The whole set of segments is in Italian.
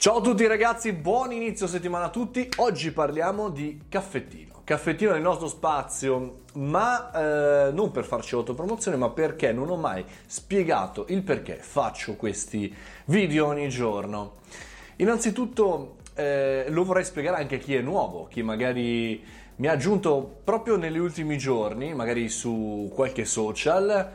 Ciao a tutti ragazzi, buon inizio settimana a tutti. Oggi parliamo di caffettino. Caffettino nel nostro spazio, ma eh, non per farci autopromozione, ma perché non ho mai spiegato il perché faccio questi video ogni giorno. Innanzitutto eh, lo vorrei spiegare anche a chi è nuovo, chi magari mi ha aggiunto proprio negli ultimi giorni, magari su qualche social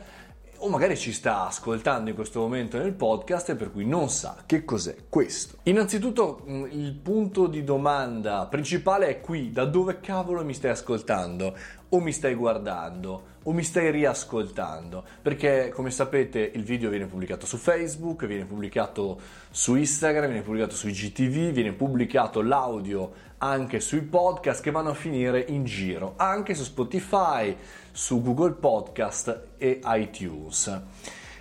o magari ci sta ascoltando in questo momento nel podcast e per cui non sa che cos'è questo. Innanzitutto mm, il punto di domanda principale è qui, da dove cavolo mi stai ascoltando? O mi stai guardando? O mi stai riascoltando? Perché come sapete il video viene pubblicato su Facebook, viene pubblicato su Instagram, viene pubblicato su IGTV, viene pubblicato l'audio anche sui podcast che vanno a finire in giro, anche su Spotify, su Google Podcast e iTunes.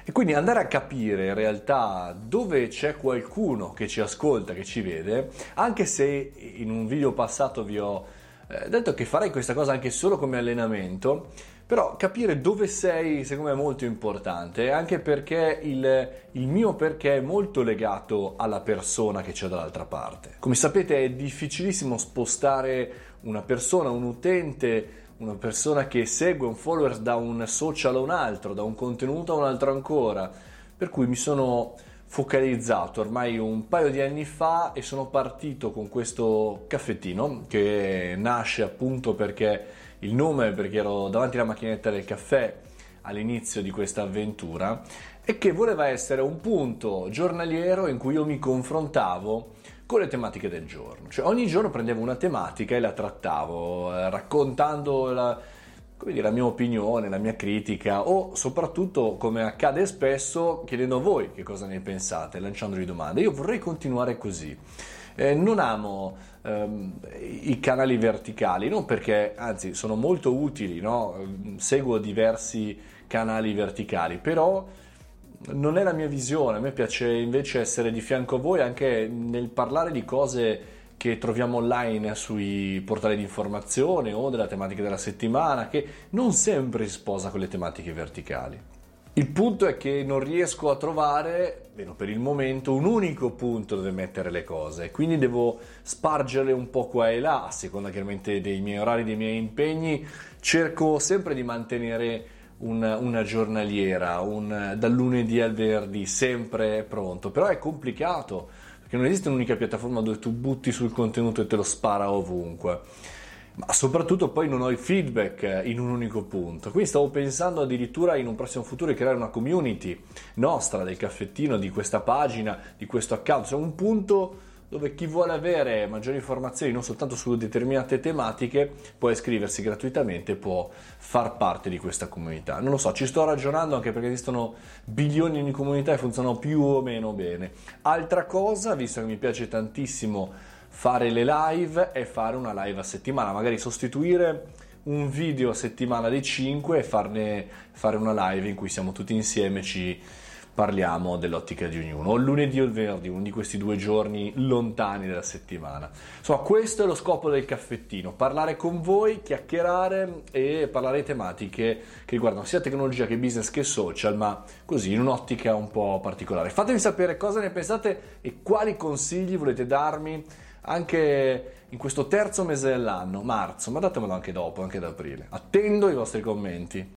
E quindi andare a capire in realtà dove c'è qualcuno che ci ascolta, che ci vede, anche se in un video passato vi ho eh, detto che farei questa cosa anche solo come allenamento, però capire dove sei secondo me è molto importante, anche perché il, il, mio perché è molto legato alla persona che c'è dall'altra parte. Come sapete è difficilissimo spostare una persona, un utente, una persona che segue un follower da un social a un altro, da un contenuto a un altro ancora, per cui mi sono focalizzato ormai un paio di anni fa e sono partito con questo caffettino che nasce appunto perché il nome perché ero davanti alla macchinetta del caffè all'inizio di questa avventura e che voleva essere un punto giornaliero in cui io mi confrontavo con le tematiche del giorno. Cioè ogni giorno prendevo una tematica e la trattavo, eh, raccontando la, dire, la, mia opinione, la mia critica o soprattutto, come accade spesso, chiedendo a voi che cosa ne pensate, lanciandovi domande. Io vorrei continuare così. Eh, non amo ehm, i canali verticali, non perché, anzi, sono molto utili, no? seguo diversi canali verticali, però non è la mia visione, a me piace invece essere di fianco a voi anche nel parlare di cose che troviamo online sui portali di informazione o della tematica della settimana, che non sempre si sposa con le tematiche verticali. Il punto è che non riesco a trovare, meno per il momento, un unico punto dove mettere le cose, quindi devo spargerle un po' qua e là, a seconda chiaramente dei miei orari, dei miei impegni, cerco sempre di mantenere una, una giornaliera, un, dal lunedì al venerdì, sempre pronto, però è complicato, perché non esiste un'unica piattaforma dove tu butti sul contenuto e te lo spara ovunque ma soprattutto poi non ho il feedback in un unico punto. Quindi stavo pensando addirittura in un prossimo futuro di creare una community nostra del caffettino, di questa pagina, di questo account, cioè un punto dove chi vuole avere maggiori informazioni non soltanto su determinate tematiche può iscriversi gratuitamente, può far parte di questa comunità. Non lo so, ci sto ragionando anche perché esistono bilioni di comunità e funzionano più o meno bene. Altra cosa, visto che mi piace tantissimo fare le live e fare una live a settimana, magari sostituire un video a settimana di 5 e farne fare una live in cui siamo tutti insieme ci parliamo dell'ottica di ognuno, lunedì o il venerdì, uno di questi due giorni lontani dalla settimana. Insomma, questo è lo scopo del caffettino, parlare con voi, chiacchierare e parlare di tematiche che riguardano sia tecnologia che business che social, ma così in un'ottica un po' particolare. Fatemi sapere cosa ne pensate e quali consigli volete darmi anche in questo terzo mese dell'anno, marzo, ma datemelo anche dopo, anche ad aprile. Attendo i vostri commenti.